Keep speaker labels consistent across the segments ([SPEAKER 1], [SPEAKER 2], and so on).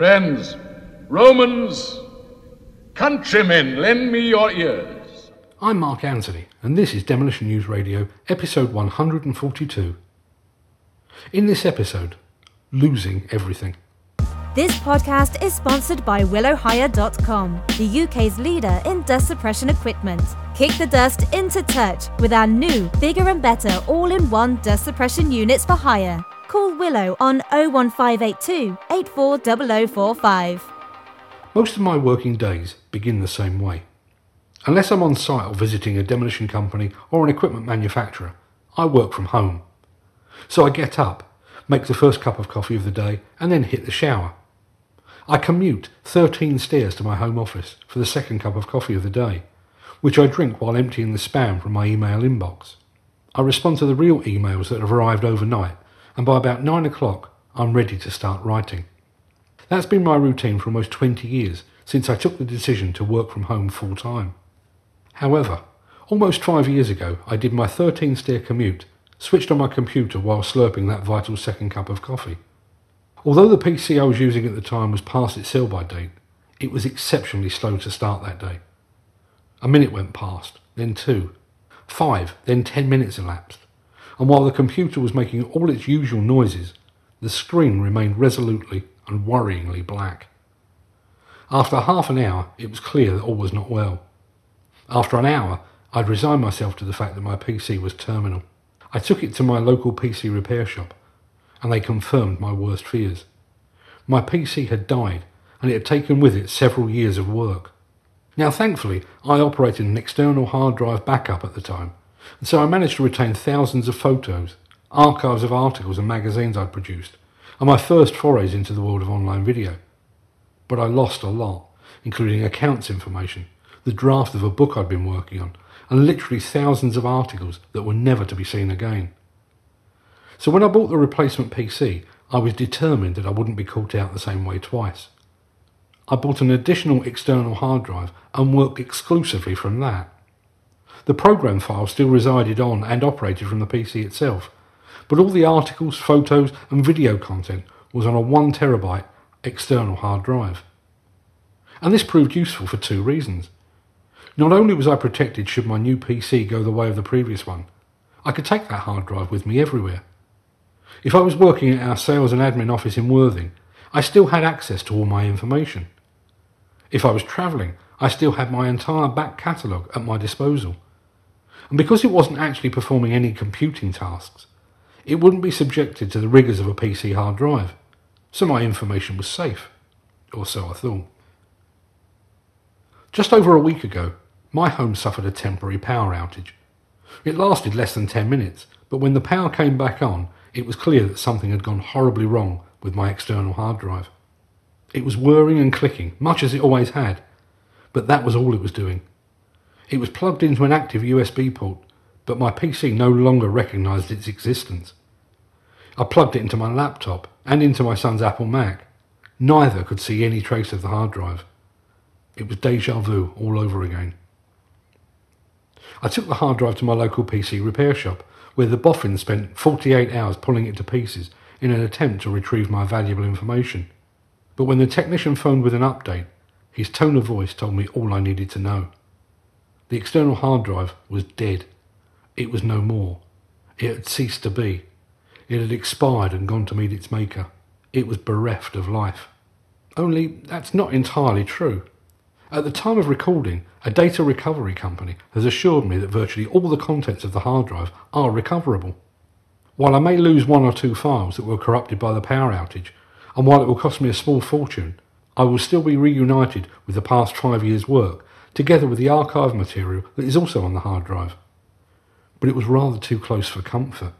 [SPEAKER 1] Friends, Romans, countrymen, lend me your ears.
[SPEAKER 2] I'm Mark Anthony, and this is Demolition News Radio, episode 142. In this episode, losing everything.
[SPEAKER 3] This podcast is sponsored by WillowHire.com, the UK's leader in dust suppression equipment. Kick the dust into touch with our new, bigger and better all in one dust suppression units for hire. Call Willow on 01582 840045.
[SPEAKER 2] Most of my working days begin the same way. Unless I'm on site or visiting a demolition company or an equipment manufacturer, I work from home. So I get up, make the first cup of coffee of the day, and then hit the shower. I commute 13 stairs to my home office for the second cup of coffee of the day, which I drink while emptying the spam from my email inbox. I respond to the real emails that have arrived overnight, and by about 9 o'clock, I'm ready to start writing. That's been my routine for almost 20 years since I took the decision to work from home full time. However, almost five years ago, I did my 13 stair commute, switched on my computer while slurping that vital second cup of coffee. Although the PC I was using at the time was past its sell by date, it was exceptionally slow to start that day. A minute went past, then two, five, then ten minutes elapsed, and while the computer was making all its usual noises, the screen remained resolutely and worryingly black. After half an hour, it was clear that all was not well. After an hour, I'd resigned myself to the fact that my PC was terminal. I took it to my local PC repair shop and they confirmed my worst fears. My PC had died, and it had taken with it several years of work. Now, thankfully, I operated an external hard drive backup at the time, and so I managed to retain thousands of photos, archives of articles and magazines I'd produced, and my first forays into the world of online video. But I lost a lot, including accounts information, the draft of a book I'd been working on, and literally thousands of articles that were never to be seen again. So when I bought the replacement PC, I was determined that I wouldn't be caught out the same way twice. I bought an additional external hard drive and worked exclusively from that. The program file still resided on and operated from the PC itself, but all the articles, photos and video content was on a 1 terabyte external hard drive. And this proved useful for two reasons. Not only was I protected should my new PC go the way of the previous one, I could take that hard drive with me everywhere. If I was working at our sales and admin office in Worthing, I still had access to all my information. If I was travelling, I still had my entire back catalogue at my disposal. And because it wasn't actually performing any computing tasks, it wouldn't be subjected to the rigours of a PC hard drive, so my information was safe, or so I thought. Just over a week ago, my home suffered a temporary power outage. It lasted less than 10 minutes, but when the power came back on, it was clear that something had gone horribly wrong with my external hard drive. It was whirring and clicking, much as it always had, but that was all it was doing. It was plugged into an active USB port, but my PC no longer recognised its existence. I plugged it into my laptop and into my son's Apple Mac. Neither could see any trace of the hard drive. It was deja vu all over again. I took the hard drive to my local PC repair shop where the boffin spent 48 hours pulling it to pieces in an attempt to retrieve my valuable information. But when the technician phoned with an update, his tone of voice told me all I needed to know. The external hard drive was dead. It was no more. It had ceased to be. It had expired and gone to meet its maker. It was bereft of life. Only that's not entirely true. At the time of recording, a data recovery company has assured me that virtually all the contents of the hard drive are recoverable. While I may lose one or two files that were corrupted by the power outage, and while it will cost me a small fortune, I will still be reunited with the past five years' work, together with the archive material that is also on the hard drive. But it was rather too close for comfort.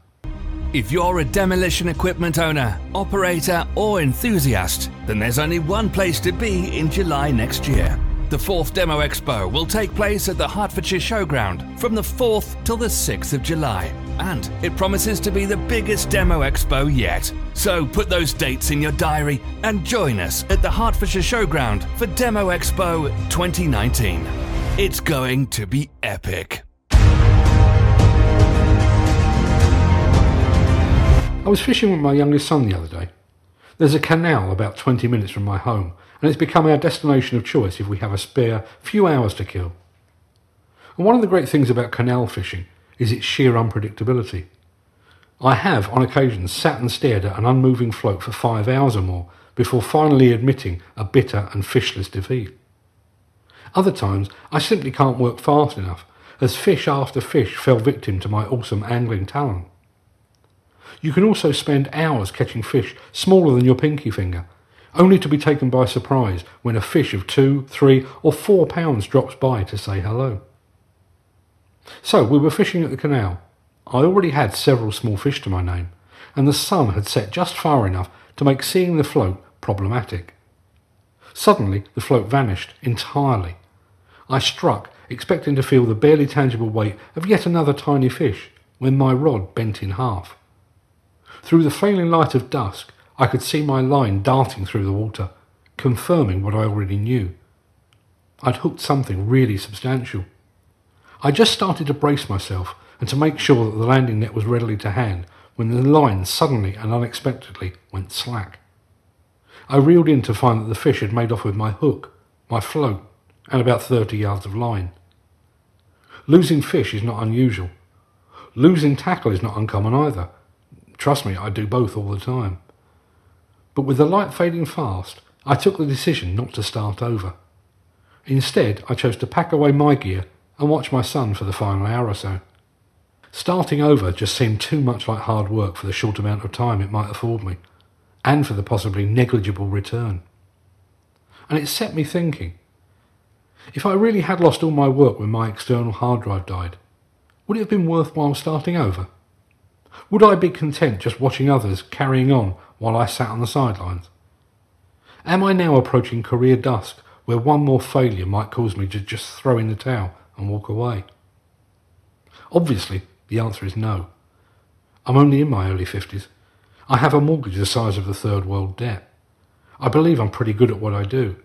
[SPEAKER 4] If you're a demolition equipment owner, operator, or enthusiast, then there's only one place to be in July next year. The fourth Demo Expo will take place at the Hertfordshire Showground from the 4th till the 6th of July. And it promises to be the biggest Demo Expo yet. So put those dates in your diary and join us at the Hertfordshire Showground for Demo Expo 2019. It's going to be epic.
[SPEAKER 2] I was fishing with my youngest son the other day. There's a canal about 20 minutes from my home, and it's become our destination of choice if we have a spare few hours to kill. And one of the great things about canal fishing is its sheer unpredictability. I have, on occasion, sat and stared at an unmoving float for five hours or more before finally admitting a bitter and fishless defeat. Other times, I simply can't work fast enough, as fish after fish fell victim to my awesome angling talent. You can also spend hours catching fish smaller than your pinky finger, only to be taken by surprise when a fish of two, three, or four pounds drops by to say hello. So we were fishing at the canal. I already had several small fish to my name, and the sun had set just far enough to make seeing the float problematic. Suddenly, the float vanished entirely. I struck, expecting to feel the barely tangible weight of yet another tiny fish, when my rod bent in half. Through the failing light of dusk, I could see my line darting through the water, confirming what I already knew. I'd hooked something really substantial. I just started to brace myself and to make sure that the landing net was readily to hand when the line suddenly and unexpectedly went slack. I reeled in to find that the fish had made off with my hook, my float, and about 30 yards of line. Losing fish is not unusual. Losing tackle is not uncommon either. Trust me, I do both all the time. But with the light fading fast, I took the decision not to start over. Instead, I chose to pack away my gear and watch my son for the final hour or so. Starting over just seemed too much like hard work for the short amount of time it might afford me, and for the possibly negligible return. And it set me thinking. If I really had lost all my work when my external hard drive died, would it have been worthwhile starting over? Would I be content just watching others carrying on while I sat on the sidelines? Am I now approaching career dusk where one more failure might cause me to just throw in the towel and walk away? Obviously, the answer is no. I'm only in my early 50s. I have a mortgage the size of the third world debt. I believe I'm pretty good at what I do.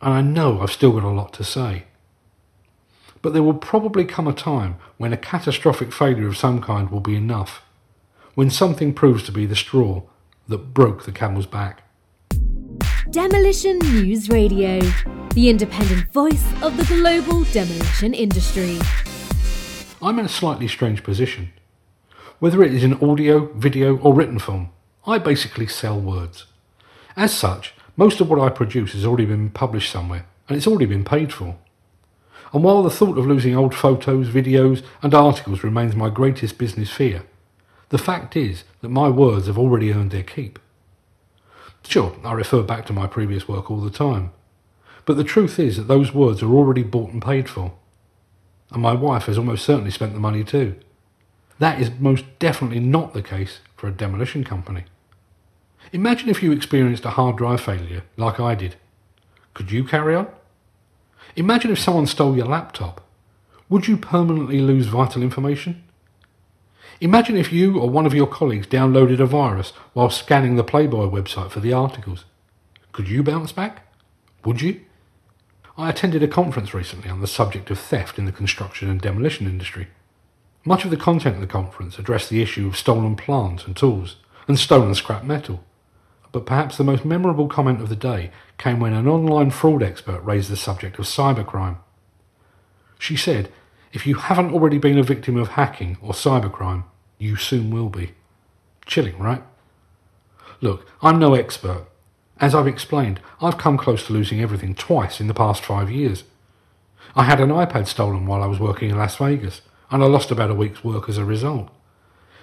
[SPEAKER 2] And I know I've still got a lot to say. But there will probably come a time when a catastrophic failure of some kind will be enough. When something proves to be the straw that broke the camel's back.
[SPEAKER 3] Demolition News Radio, the independent voice of the global demolition industry.
[SPEAKER 2] I'm in a slightly strange position. Whether it is in audio, video, or written form, I basically sell words. As such, most of what I produce has already been published somewhere, and it's already been paid for. And while the thought of losing old photos, videos, and articles remains my greatest business fear, the fact is that my words have already earned their keep. Sure, I refer back to my previous work all the time, but the truth is that those words are already bought and paid for and my wife has almost certainly spent the money too. That is most definitely not the case for a demolition company. Imagine if you experienced a hard drive failure like I did. Could you carry on? Imagine if someone stole your laptop. Would you permanently lose vital information? Imagine if you or one of your colleagues downloaded a virus while scanning the Playboy website for the articles. Could you bounce back? Would you? I attended a conference recently on the subject of theft in the construction and demolition industry. Much of the content of the conference addressed the issue of stolen plant and tools and stolen scrap metal. But perhaps the most memorable comment of the day came when an online fraud expert raised the subject of cybercrime. She said, if you haven't already been a victim of hacking or cybercrime, you soon will be. Chilling, right? Look, I'm no expert, as I've explained, I've come close to losing everything twice in the past five years. I had an iPad stolen while I was working in Las Vegas, and I lost about a week's work as a result.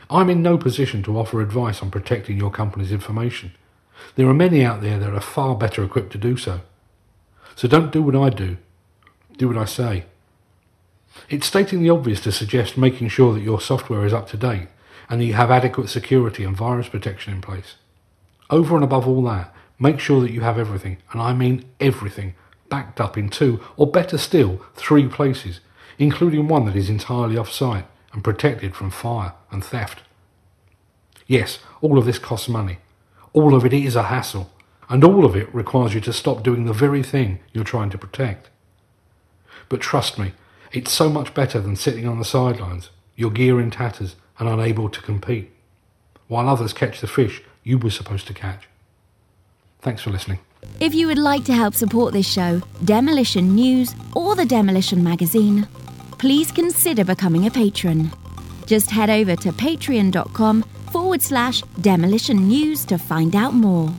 [SPEAKER 2] I'm in no position to offer advice on protecting your company's information. There are many out there that are far better equipped to do so. So don't do what I do. Do what I say. It's stating the obvious to suggest making sure that your software is up to date and that you have adequate security and virus protection in place. Over and above all that, Make sure that you have everything, and I mean everything, backed up in two, or better still, three places, including one that is entirely off site and protected from fire and theft. Yes, all of this costs money. All of it is a hassle, and all of it requires you to stop doing the very thing you're trying to protect. But trust me, it's so much better than sitting on the sidelines, your gear in tatters and unable to compete, while others catch the fish you were supposed to catch. Thanks for listening.
[SPEAKER 5] If you would like to help support this show, Demolition News, or the Demolition Magazine, please consider becoming a patron. Just head over to patreon.com forward slash demolition news to find out more.